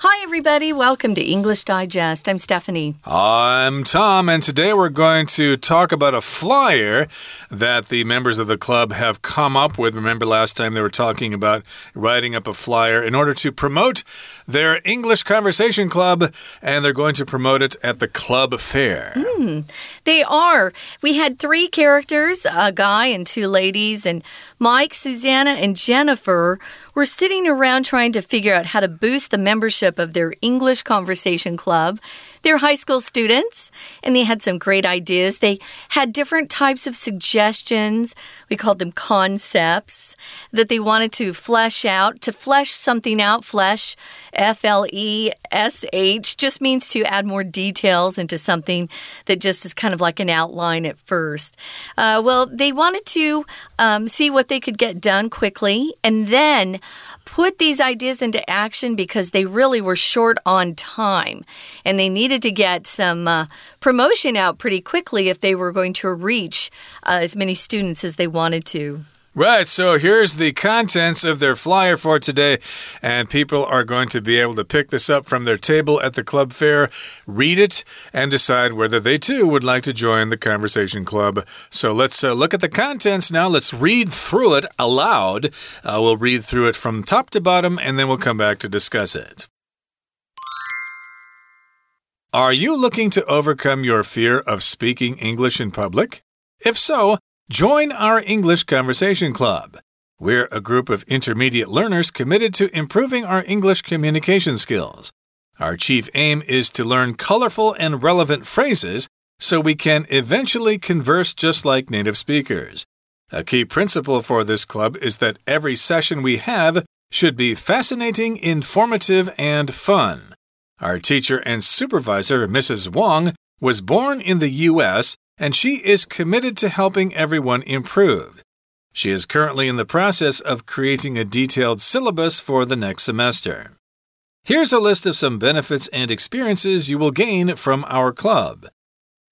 Hi, everybody. Welcome to English Digest. I'm Stephanie. I'm Tom, and today we're going to talk about a flyer that the members of the club have come up with. Remember, last time they were talking about writing up a flyer in order to promote their English Conversation Club, and they're going to promote it at the club fair. Mm, they are. We had three characters a guy and two ladies, and Mike, Susanna, and Jennifer were sitting around trying to figure out how to boost the membership of their English Conversation Club. They're high school students and they had some great ideas. They had different types of suggestions. We called them concepts that they wanted to flesh out. To flesh something out, flesh, F L E S H, just means to add more details into something that just is kind of like an outline at first. Uh, well, they wanted to um, see what they could get done quickly and then put these ideas into action because they really were short on time and they needed to get some uh, promotion out pretty quickly if they were going to reach uh, as many students as they wanted to. Right, so here's the contents of their flyer for today, and people are going to be able to pick this up from their table at the club fair, read it, and decide whether they too would like to join the conversation club. So let's uh, look at the contents now. Let's read through it aloud. Uh, we'll read through it from top to bottom, and then we'll come back to discuss it. Are you looking to overcome your fear of speaking English in public? If so, Join our English Conversation Club. We're a group of intermediate learners committed to improving our English communication skills. Our chief aim is to learn colorful and relevant phrases so we can eventually converse just like native speakers. A key principle for this club is that every session we have should be fascinating, informative, and fun. Our teacher and supervisor, Mrs. Wong, was born in the U.S and she is committed to helping everyone improve. She is currently in the process of creating a detailed syllabus for the next semester. Here's a list of some benefits and experiences you will gain from our club.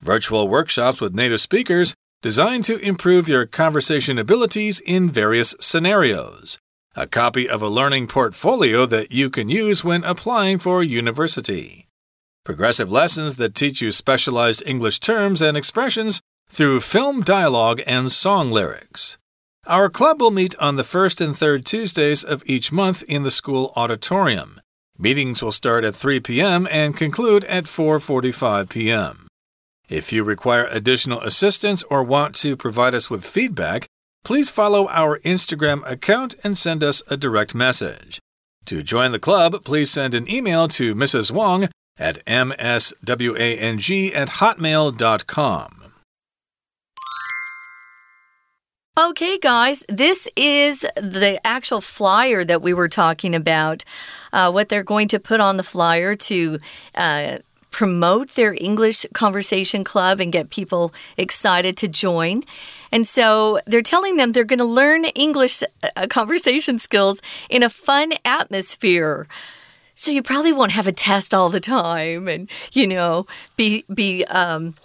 Virtual workshops with native speakers designed to improve your conversation abilities in various scenarios. A copy of a learning portfolio that you can use when applying for university. Progressive lessons that teach you specialized English terms and expressions through film dialogue and song lyrics. Our club will meet on the first and third Tuesdays of each month in the school auditorium. Meetings will start at 3 p.m. and conclude at 4:45 p.m. If you require additional assistance or want to provide us with feedback, please follow our Instagram account and send us a direct message. To join the club, please send an email to Mrs. Wong at mswang at hotmail.com. Okay, guys, this is the actual flyer that we were talking about. Uh, what they're going to put on the flyer to uh, promote their English conversation club and get people excited to join. And so they're telling them they're going to learn English uh, conversation skills in a fun atmosphere. So you probably won't have a test all the time and, you know, be, be, um,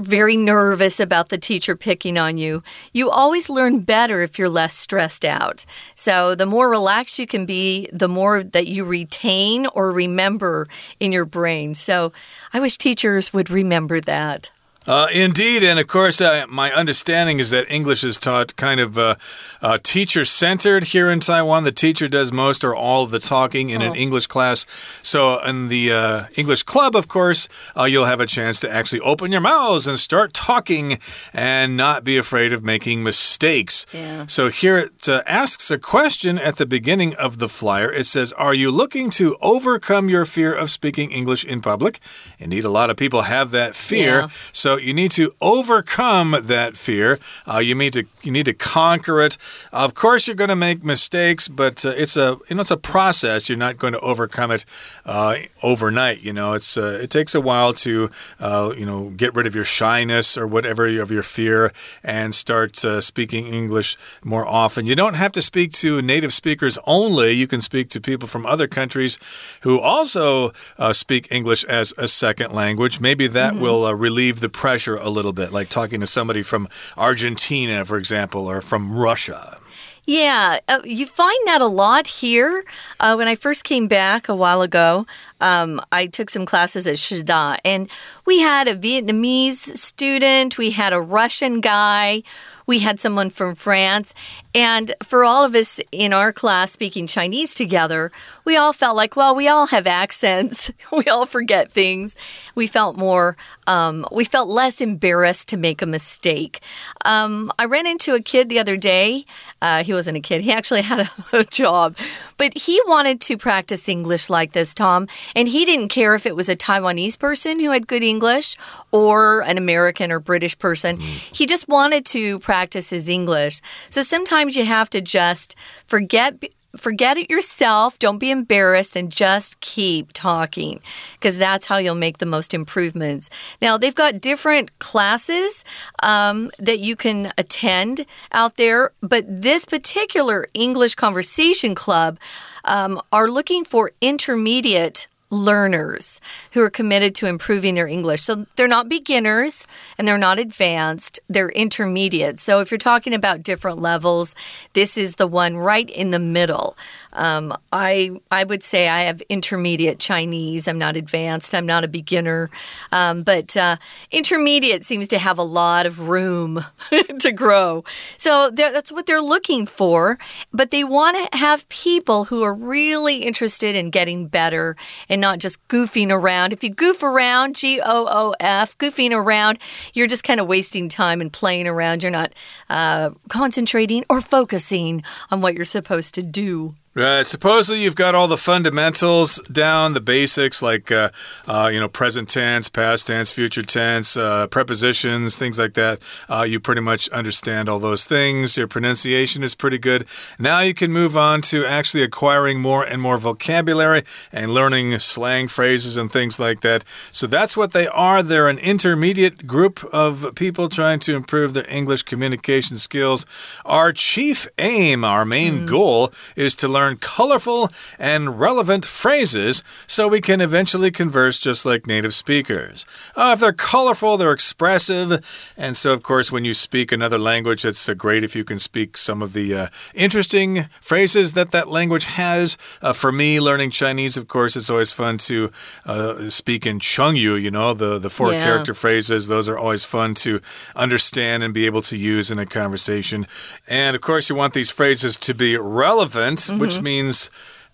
very nervous about the teacher picking on you. You always learn better if you're less stressed out. So, the more relaxed you can be, the more that you retain or remember in your brain. So, I wish teachers would remember that. Uh, indeed, and of course, uh, my understanding is that English is taught kind of uh, uh teacher centered here in Taiwan. The teacher does most or all of the talking in oh. an English class. So, in the uh, English club, of course, uh, you'll have a chance to actually open your mouths and start talking and not be afraid of making mistakes. Yeah. So, here it asks a question at the beginning of the flyer. It says, Are you looking to overcome your fear of speaking English in public? Indeed, a lot of people have that fear. Yeah. So, so you need to overcome that fear. Uh, you need to you need to conquer it. Of course, you're going to make mistakes, but uh, it's a you know it's a process. You're not going to overcome it uh, overnight. You know, it's uh, it takes a while to uh, you know get rid of your shyness or whatever of your fear and start uh, speaking English more often. You don't have to speak to native speakers only. You can speak to people from other countries who also speak English as a second language. Maybe that mm -hmm. will relieve the pressure a little bit, like talking to somebody from Argentina, for example, or from Russia. Yeah, uh, you find that a lot here. Uh, when I first came back a while ago, um, I took some classes at Shida, and we had a Vietnamese student, we had a Russian guy, we had someone from France, and for all of us in our class speaking Chinese together, we all felt like, well, we all have accents. we all forget things. We felt more, um, we felt less embarrassed to make a mistake. Um, I ran into a kid the other day. Uh, he wasn't a kid, he actually had a, a job, but he wanted to practice English like this, Tom. And he didn't care if it was a Taiwanese person who had good English or an American or British person. Mm. He just wanted to practice his English. So sometimes sometimes you have to just forget forget it yourself. Don't be embarrassed and just keep talking because that's how you'll make the most improvements. Now, they've got different classes um, that you can attend out there, but this particular English Conversation Club um, are looking for intermediate learners who are committed to improving their English. So they're not beginners and they're not advanced, they're intermediate. So if you're talking about different levels, this is the one right in the middle. Um, I I would say I have intermediate Chinese. I'm not advanced. I'm not a beginner, um, but uh, intermediate seems to have a lot of room to grow. So that's what they're looking for. But they want to have people who are really interested in getting better and not just goofing around. If you goof around, G O O F, goofing around, you're just kind of wasting time and playing around. You're not uh, concentrating or focusing on what you're supposed to do. Right. Supposedly, you've got all the fundamentals down, the basics like, uh, uh, you know, present tense, past tense, future tense, uh, prepositions, things like that. Uh, you pretty much understand all those things. Your pronunciation is pretty good. Now you can move on to actually acquiring more and more vocabulary and learning slang phrases and things like that. So that's what they are. They're an intermediate group of people trying to improve their English communication skills. Our chief aim, our main mm. goal, is to learn learn colorful and relevant phrases so we can eventually converse just like native speakers. Uh, if they're colorful, they're expressive, and so, of course, when you speak another language, it's uh, great if you can speak some of the uh, interesting phrases that that language has. Uh, for me, learning Chinese, of course, it's always fun to uh, speak in Chengyu, you know, the, the four yeah. character phrases. Those are always fun to understand and be able to use in a conversation. And, of course, you want these phrases to be relevant, mm -hmm. which which mm-hmm. means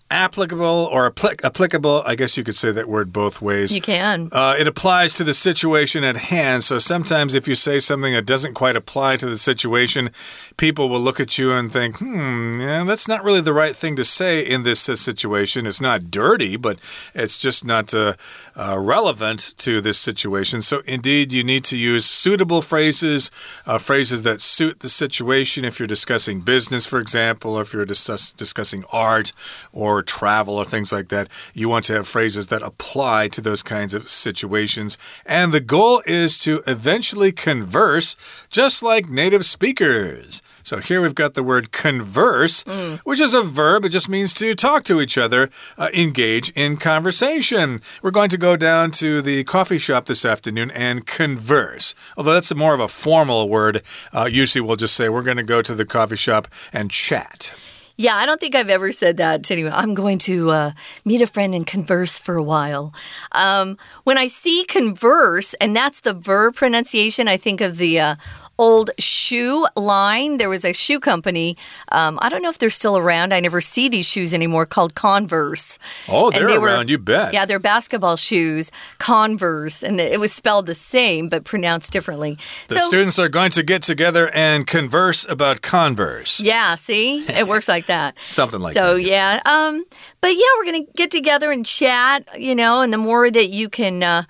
applicable or applic applicable. I guess you could say that word both ways. You can. Uh, it applies to the situation at hand. So sometimes if you say something that doesn't quite apply to the situation, people will look at you and think, hmm, yeah, that's not really the right thing to say in this uh, situation. It's not dirty, but it's just not uh, uh relevant to this situation. So indeed, you need to use suitable phrases, uh, phrases that suit the situation. If you're discussing business, for example, or if you're dis discussing art or or travel or things like that, you want to have phrases that apply to those kinds of situations. And the goal is to eventually converse just like native speakers. So here we've got the word converse, mm. which is a verb. It just means to talk to each other, uh, engage in conversation. We're going to go down to the coffee shop this afternoon and converse. Although that's more of a formal word, uh, usually we'll just say we're going to go to the coffee shop and chat. Yeah, I don't think I've ever said that to anyone. I'm going to uh, meet a friend and converse for a while. Um, when I see converse, and that's the verb pronunciation, I think of the uh, old shoe line. There was a shoe company. Um, I don't know if they're still around. I never see these shoes anymore called Converse. Oh, they're they around, were, you bet. Yeah, they're basketball shoes, Converse. And it was spelled the same but pronounced differently. The so, students are going to get together and converse about Converse. Yeah, see? It works like that. Something like so, that. So, yeah. Um, but yeah, we're going to get together and chat, you know, and the more that you can. Uh,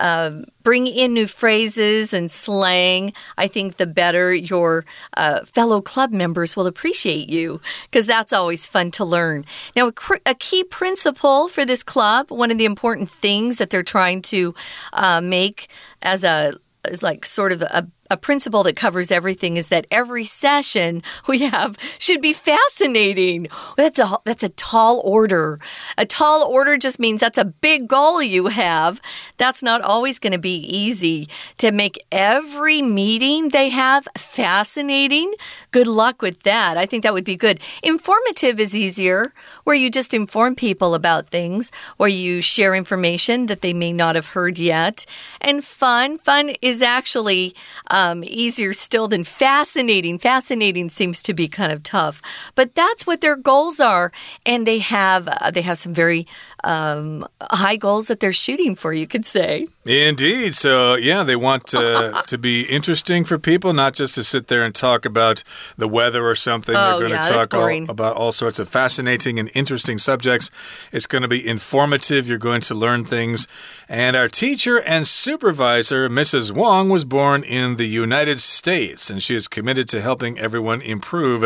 uh, bring in new phrases and slang, I think the better your uh, fellow club members will appreciate you because that's always fun to learn. Now, a, a, key principle for this club, one of the important things that they're trying to uh, make as a is like sort of a a principle that covers everything is that every session we have should be fascinating. That's a that's a tall order. A tall order just means that's a big goal you have. That's not always going to be easy to make every meeting they have fascinating. Good luck with that. I think that would be good. Informative is easier, where you just inform people about things, or you share information that they may not have heard yet. And fun, fun is actually uh, um, easier still than fascinating. Fascinating seems to be kind of tough, but that's what their goals are, and they have uh, they have some very um, high goals that they're shooting for. You could say. Indeed. So yeah, they want uh, to be interesting for people, not just to sit there and talk about the weather or something. Oh, they're going yeah, to talk all, about all sorts of fascinating and interesting subjects. It's going to be informative. You're going to learn things. And our teacher and supervisor, Mrs. Wong, was born in the United States, and she is committed to helping everyone improve.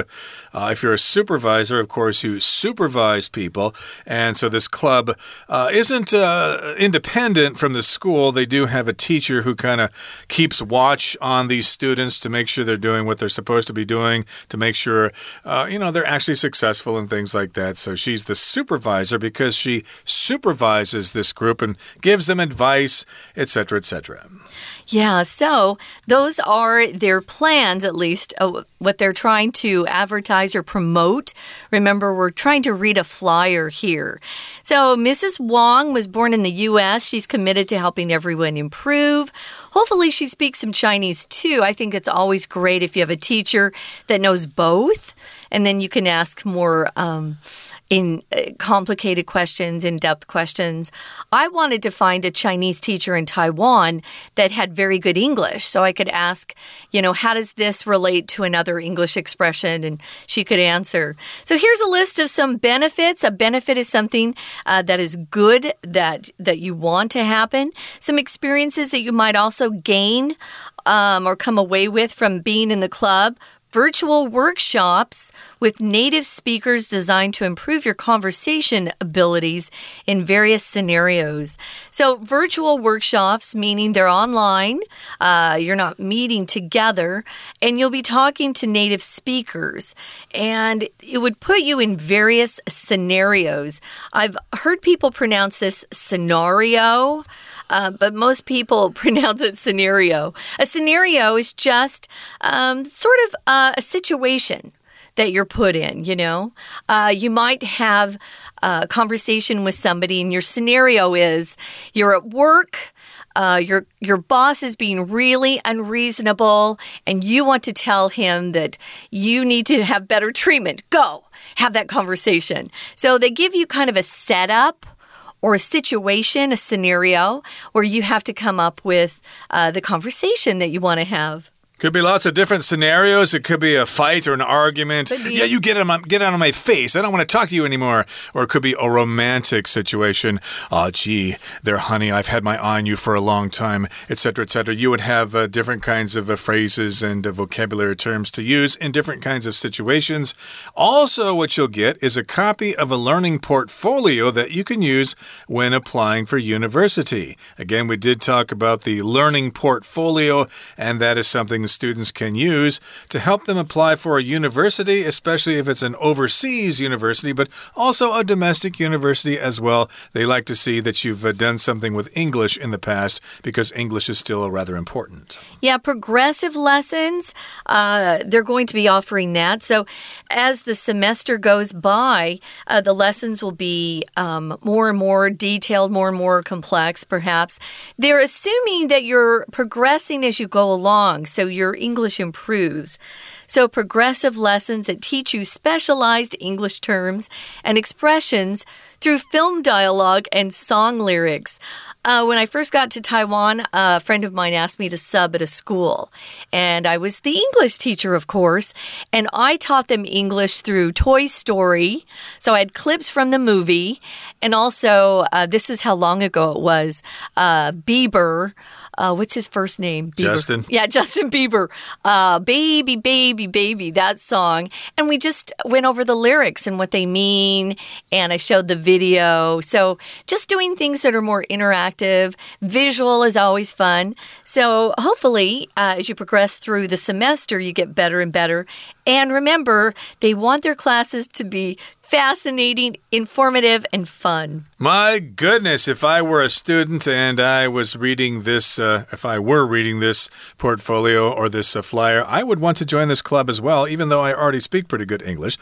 Uh, if you're a supervisor, of course, you supervise people. And so this club uh, isn't uh, independent from the school. They do have a teacher who kind of keeps watch on these students to make sure they're doing what they're supposed to be doing, to make sure, uh, you know, they're actually successful and things like that. So she's the supervisor because she supervises this group and gives them advice, etc., etc. Yeah, so those are their plans, at least uh, what they're trying to advertise or promote. Remember, we're trying to read a flyer here. So, Mrs. Wong was born in the U.S., she's committed to helping everyone improve. Hopefully, she speaks some Chinese too. I think it's always great if you have a teacher that knows both and then you can ask more um, in uh, complicated questions, in depth questions. I wanted to find a Chinese teacher in Taiwan that had very good English, so I could ask, you know, how does this relate to another English expression, and she could answer. So here's a list of some benefits. A benefit is something uh, that is good that that you want to happen. Some experiences that you might also gain um, or come away with from being in the club virtual workshops with native speakers designed to improve your conversation abilities in various scenarios. So, virtual workshops, meaning they're online, uh, you're not meeting together, and you'll be talking to native speakers. And it would put you in various scenarios. I've heard people pronounce this scenario. Uh, but most people pronounce it scenario. A scenario is just um, sort of uh, a situation that you're put in, you know? Uh, you might have a conversation with somebody, and your scenario is you're at work. Uh, your your boss is being really unreasonable, and you want to tell him that you need to have better treatment. Go have that conversation. So they give you kind of a setup or a situation, a scenario where you have to come up with uh, the conversation that you want to have. Could be lots of different scenarios. It could be a fight or an argument. Yeah, you get, on, get out of my face. I don't want to talk to you anymore. Or it could be a romantic situation. Oh, gee, there, honey, I've had my eye on you for a long time, etc., etc. You would have uh, different kinds of uh, phrases and uh, vocabulary terms to use in different kinds of situations. Also, what you'll get is a copy of a learning portfolio that you can use when applying for university. Again, we did talk about the learning portfolio, and that is something students can use to help them apply for a university, especially if it's an overseas university, but also a domestic university as well. They like to see that you've uh, done something with English in the past because English is still rather important. Yeah, progressive lessons, uh, they're going to be offering that. So as the semester goes by, uh, the lessons will be um, more and more detailed, more and more complex, perhaps. They're assuming that you're progressing as you go along. So your English improves. So, progressive lessons that teach you specialized English terms and expressions through film dialogue and song lyrics. Uh, when I first got to Taiwan, a friend of mine asked me to sub at a school. And I was the English teacher, of course. And I taught them English through Toy Story. So I had clips from the movie. And also, uh, this is how long ago it was uh, Bieber uh, what's his first name? Bieber. Justin. Yeah, Justin Bieber. Uh, baby, baby, baby, baby, that song. And we just went over the lyrics and what they mean. And I showed the video. So just doing things that are more interactive. Visual is always fun. So hopefully, uh, as you progress through the semester, you get better and better. And remember, they want their classes to be fascinating, informative, and fun. My goodness, if I were a student and I was reading this, uh, if I were reading this portfolio or this uh, flyer, I would want to join this club as well, even though I already speak pretty good English.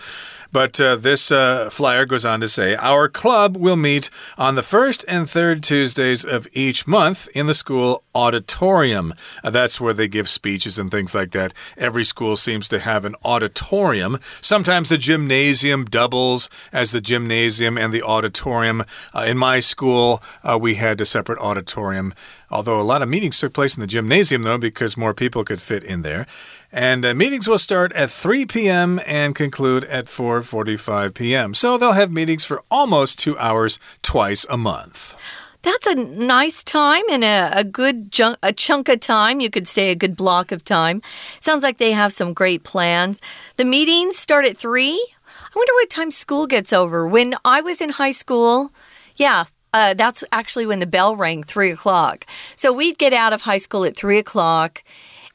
But uh, this uh, flyer goes on to say Our club will meet on the first and third Tuesdays of each month in the school auditorium. Uh, that's where they give speeches and things like that. Every school seems to have an auditorium. Sometimes the gymnasium doubles as the gymnasium and the auditorium. Uh, in my school, uh, we had a separate auditorium. Although a lot of meetings took place in the gymnasium, though, because more people could fit in there. And uh, meetings will start at 3 p.m. and conclude at 4:45 p.m. So they'll have meetings for almost two hours twice a month. That's a nice time and a, a good junk, a chunk of time. You could say a good block of time. Sounds like they have some great plans. The meetings start at 3. I wonder what time school gets over. When I was in high school, yeah, uh, that's actually when the bell rang, three o'clock. So we'd get out of high school at three o'clock.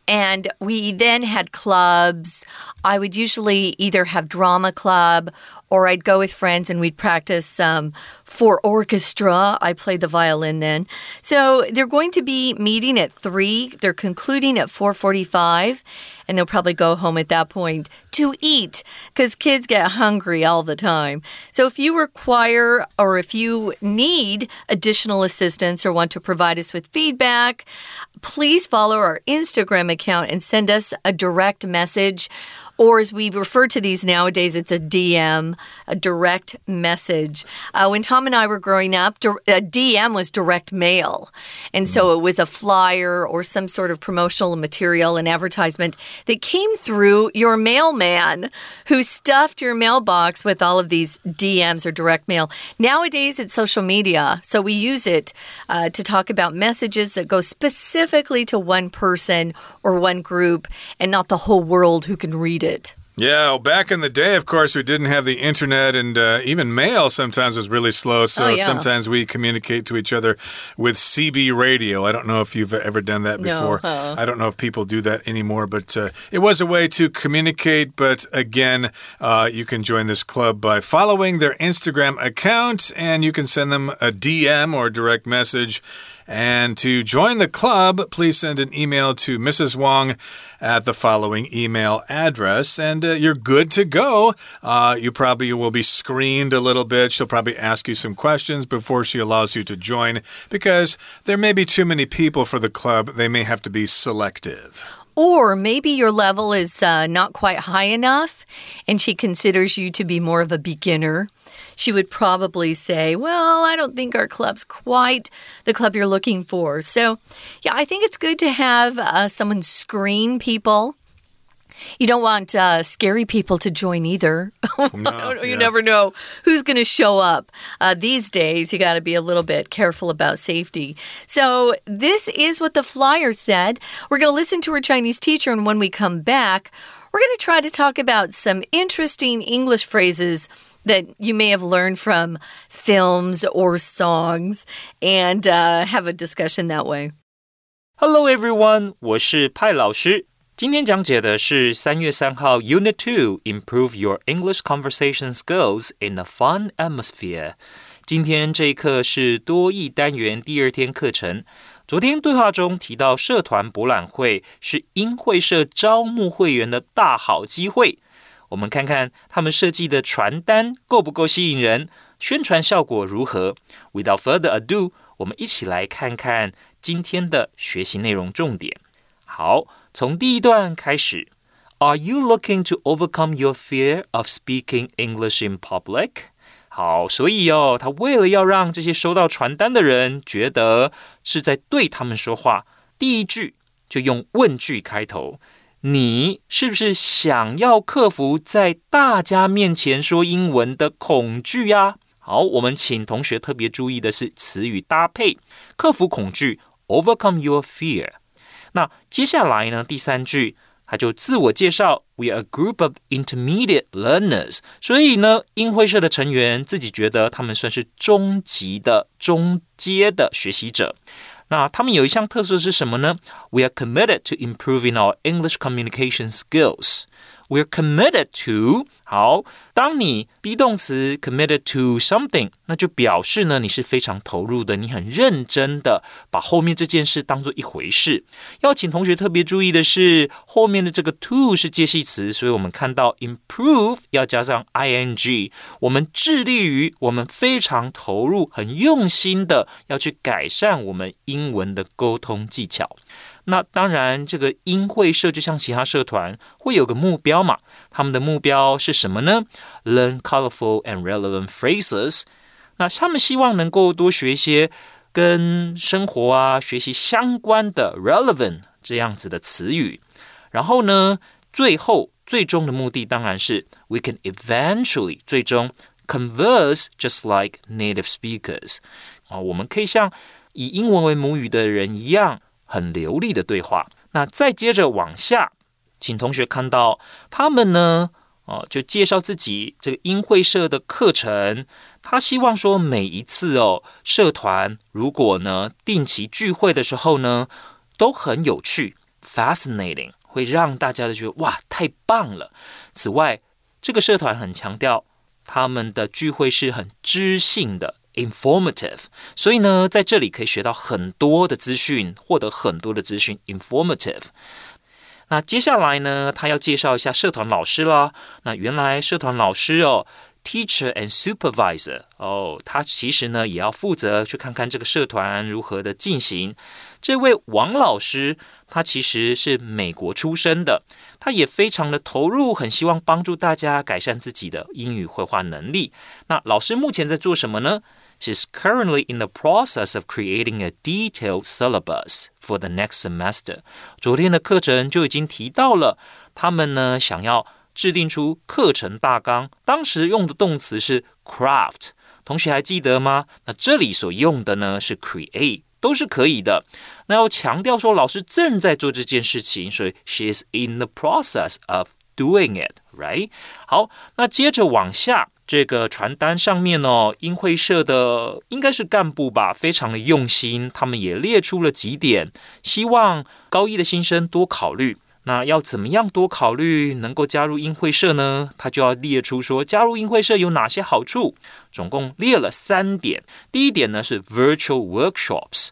And we then had clubs. I would usually either have drama club or I'd go with friends and we'd practice um, for orchestra. I played the violin then. So they're going to be meeting at 3. They're concluding at 4:45 and they'll probably go home at that point to eat cuz kids get hungry all the time. So if you require or if you need additional assistance or want to provide us with feedback, please follow our Instagram account and send us a direct message or as we refer to these nowadays, it's a DM, a direct message. Uh, when Tom and I were growing up, a DM was direct mail. And so it was a flyer or some sort of promotional material, an advertisement that came through your mailman who stuffed your mailbox with all of these DMs or direct mail. Nowadays, it's social media. So we use it uh, to talk about messages that go specifically to one person or one group and not the whole world who can read it it. Yeah, well, back in the day, of course, we didn't have the internet, and uh, even mail sometimes was really slow. So oh, yeah. sometimes we communicate to each other with CB radio. I don't know if you've ever done that before. No, uh. I don't know if people do that anymore, but uh, it was a way to communicate. But again, uh, you can join this club by following their Instagram account, and you can send them a DM or direct message. And to join the club, please send an email to Mrs. Wong at the following email address, and uh, you're good to go. Uh, you probably will be screened a little bit. She'll probably ask you some questions before she allows you to join because there may be too many people for the club. They may have to be selective. Or maybe your level is uh, not quite high enough and she considers you to be more of a beginner. She would probably say, Well, I don't think our club's quite the club you're looking for. So, yeah, I think it's good to have uh, someone screen people you don't want uh, scary people to join either. No, you yeah. never know who's going to show up. Uh, these days, you got to be a little bit careful about safety. So, this is what the flyer said. We're going to listen to our Chinese teacher, and when we come back, we're going to try to talk about some interesting English phrases that you may have learned from films or songs and uh, have a discussion that way. Hello everyone，我是派老师。今天讲解的是三月三号 Unit Two Improve Your English Conversation Skills in a Fun Atmosphere. 今天这一课是多益单元第二天课程。昨天对话中提到，社团博览会是英会社招募会员的大好机会。我们看看他们设计的传单够不够吸引人，宣传效果如何。Without further ado，我们一起来看看今天的学习内容重点。好。从第一段开始，Are you looking to overcome your fear of speaking English in public？好，所以哦，他为了要让这些收到传单的人觉得是在对他们说话，第一句就用问句开头：你是不是想要克服在大家面前说英文的恐惧呀？好，我们请同学特别注意的是词语搭配，克服恐惧 overcome your fear。那接下来呢，第三句他就自我介绍，We are a group of intermediate learners。所以呢，英会社的成员自己觉得他们算是中级的、中阶的学习者。那他们有一项特色是什么呢？We are committed to improving our English communication skills. We're committed to 好，当你 be 动词 committed to something，那就表示呢你是非常投入的，你很认真的把后面这件事当做一回事。要请同学特别注意的是，后面的这个 to 是介系词，所以我们看到 improve 要加上 ing，我们致力于，我们非常投入，很用心的要去改善我们英文的沟通技巧。那当然，这个英会社就像其他社团会有个目标嘛。他们的目标是什么呢？Learn colorful and relevant phrases。那他们希望能够多学一些跟生活啊、学习相关的 relevant 这样子的词语。然后呢，最后最终的目的当然是 we can eventually 最终 converse just like native speakers 啊，我们可以像以英文为母语的人一样。很流利的对话。那再接着往下，请同学看到他们呢，哦，就介绍自己这个音会社的课程。他希望说，每一次哦，社团如果呢定期聚会的时候呢，都很有趣，fascinating，会让大家都觉得哇，太棒了。此外，这个社团很强调他们的聚会是很知性的。informative，所以呢，在这里可以学到很多的资讯，获得很多的资讯。informative。那接下来呢，他要介绍一下社团老师啦。那原来社团老师哦，teacher and supervisor 哦，他其实呢也要负责去看看这个社团如何的进行。这位王老师，他其实是美国出生的，他也非常的投入，很希望帮助大家改善自己的英语绘画能力。那老师目前在做什么呢 ？She's currently in the process of creating a detailed syllabus for the next semester。昨天的课程就已经提到了，他们呢想要制定出课程大纲。当时用的动词是 craft，同学还记得吗？那这里所用的呢是 create，都是可以的。那要强调说，老师正在做这件事情，所以 she is in the process of doing it，right？好，那接着往下。 这个传单上面哦，英会社的应该是干部吧，非常的用心。他们也列出了几点，希望高一的新生多考虑。那要怎么样多考虑能够加入英会社呢？他就要列出说加入英会社有哪些好处，总共列了三点。第一点呢是 virtual workshops，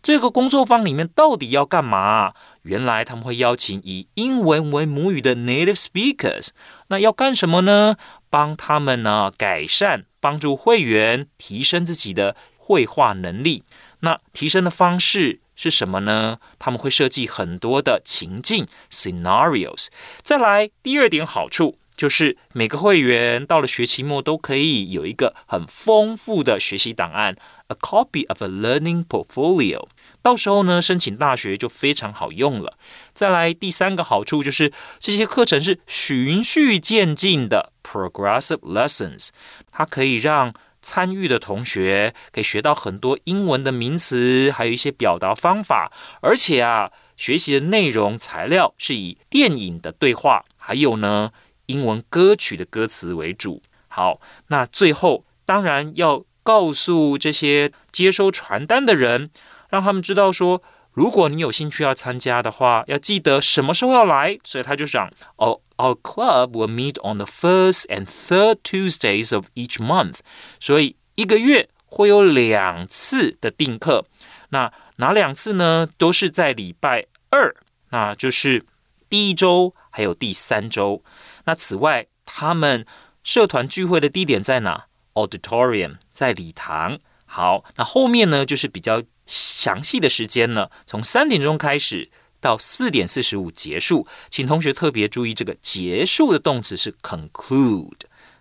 这个工作坊里面到底要干嘛？原来他们会邀请以英文为母语的 native speakers，那要干什么呢？帮他们呢改善，帮助会员提升自己的绘画能力。那提升的方式是什么呢？他们会设计很多的情境 scenarios。再来，第二点好处就是每个会员到了学期末都可以有一个很丰富的学习档案，a copy of a learning portfolio。到时候呢，申请大学就非常好用了。再来第三个好处就是这些课程是循序渐进的 progressive lessons，它可以让参与的同学可以学到很多英文的名词，还有一些表达方法。而且啊，学习的内容材料是以电影的对话，还有呢英文歌曲的歌词为主。好，那最后当然要告诉这些接收传单的人。让他们知道说，如果你有兴趣要参加的话，要记得什么时候要来。所以他就讲，哦，Our club will meet on the first and third Tuesdays of each month。所以一个月会有两次的订课。那哪两次呢？都是在礼拜二，那就是第一周还有第三周。那此外，他们社团聚会的地点在哪？Auditorium，在礼堂。好，那后面呢，就是比较。详细的时间呢，从三点钟开始到四点四十五结束，请同学特别注意这个结束的动词是 conclude。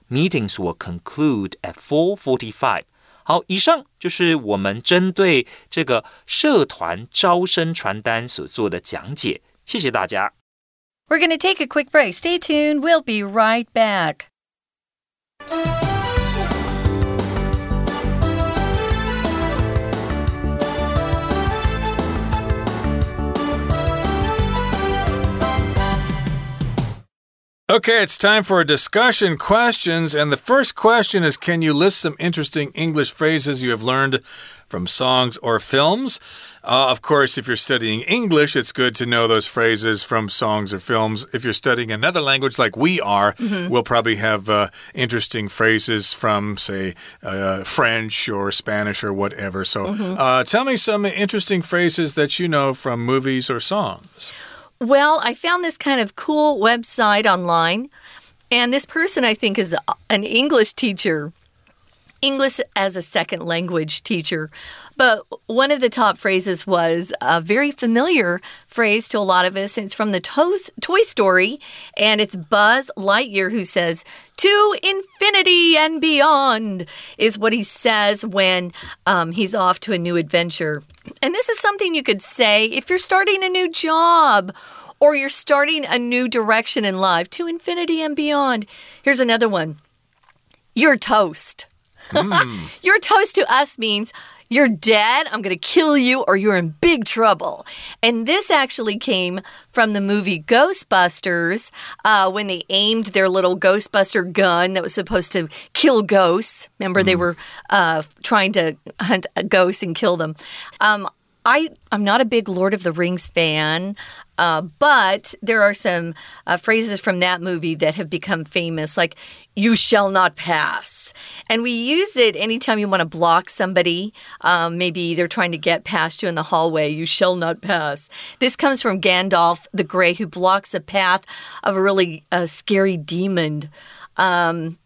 Meetings will conclude at four forty-five。好，以上就是我们针对这个社团招生传单所做的讲解，谢谢大家。We're going to take a quick break. Stay tuned. We'll be right back. Okay, it's time for a discussion questions. And the first question is Can you list some interesting English phrases you have learned from songs or films? Uh, of course, if you're studying English, it's good to know those phrases from songs or films. If you're studying another language like we are, mm -hmm. we'll probably have uh, interesting phrases from, say, uh, French or Spanish or whatever. So mm -hmm. tell me some interesting phrases that you know from movies or songs. Well, I found this kind of cool website online, and this person I think is an English teacher. English as a second language teacher. But one of the top phrases was a very familiar phrase to a lot of us. It's from the Toy Story, and it's Buzz Lightyear who says, To infinity and beyond, is what he says when um, he's off to a new adventure. And this is something you could say if you're starting a new job or you're starting a new direction in life to infinity and beyond. Here's another one You're toast. Mm. You're toast to us means you're dead, I'm going to kill you, or you're in big trouble. And this actually came from the movie Ghostbusters uh, when they aimed their little Ghostbuster gun that was supposed to kill ghosts. Remember, mm. they were uh, trying to hunt ghosts and kill them. Um, I, I'm not a big Lord of the Rings fan. Uh, but there are some uh, phrases from that movie that have become famous, like, you shall not pass. And we use it anytime you want to block somebody. Um, maybe they're trying to get past you in the hallway. You shall not pass. This comes from Gandalf the Grey, who blocks a path of a really uh, scary demon. Um,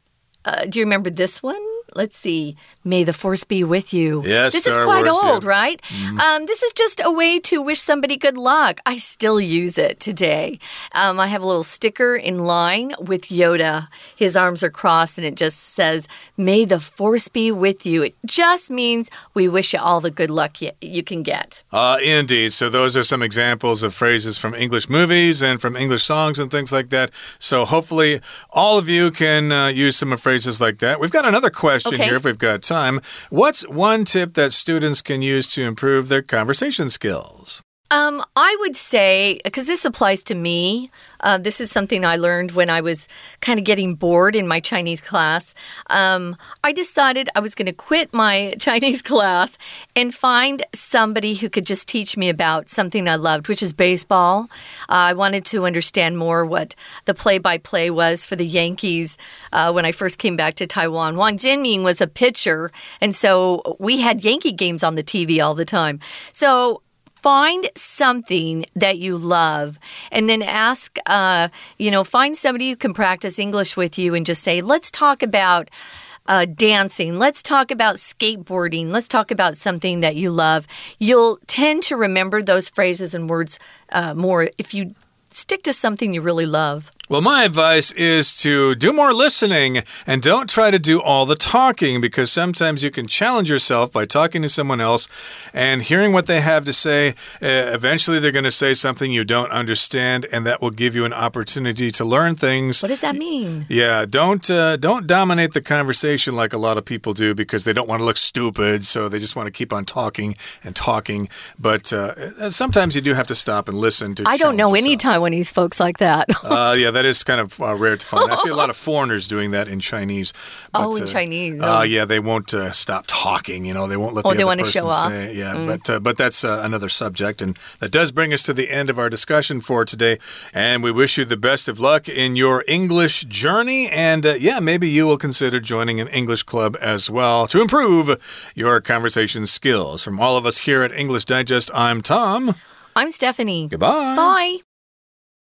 uh, do you remember this one? Let's see. May the force be with you. Yes, this Star is quite Wars, old, yeah. right? Mm. Um, this is just a way to wish somebody good luck. I still use it today. Um, I have a little sticker in line with Yoda. His arms are crossed, and it just says, "May the force be with you." It just means we wish you all the good luck you, you can get. Uh, indeed. So those are some examples of phrases from English movies and from English songs and things like that. So hopefully, all of you can uh, use some of phrases like that. We've got another question question okay. here if we've got time. What's one tip that students can use to improve their conversation skills? Um, I would say, because this applies to me, uh, this is something I learned when I was kind of getting bored in my Chinese class. Um, I decided I was going to quit my Chinese class and find somebody who could just teach me about something I loved, which is baseball. Uh, I wanted to understand more what the play by play was for the Yankees uh, when I first came back to Taiwan. Wang Chien-Ming was a pitcher, and so we had Yankee games on the TV all the time. So find something that you love and then ask, uh, you know, find somebody who can practice English with you and just say, let's talk about. Uh, dancing. Let's talk about skateboarding. Let's talk about something that you love. You'll tend to remember those phrases and words uh, more if you stick to something you really love. Well, my advice is to do more listening and don't try to do all the talking because sometimes you can challenge yourself by talking to someone else and hearing what they have to say. Uh, eventually, they're going to say something you don't understand, and that will give you an opportunity to learn things. What does that mean? Yeah, don't uh, don't dominate the conversation like a lot of people do because they don't want to look stupid, so they just want to keep on talking and talking. But uh, sometimes you do have to stop and listen to. I don't know yourself. any Taiwanese folks like that. Uh, yeah, that that is kind of uh, rare to find. I see a lot of foreigners doing that in Chinese. But, oh, in uh, Chinese. Uh, oh. yeah, they won't uh, stop talking. You know, they won't let oh, the they other person say. Off. Yeah, mm. but uh, but that's uh, another subject, and that does bring us to the end of our discussion for today. And we wish you the best of luck in your English journey. And yeah, maybe you will consider joining an English club as well to improve your conversation skills. From all of us here at English Digest, I'm Tom. I'm Stephanie. Goodbye. Bye.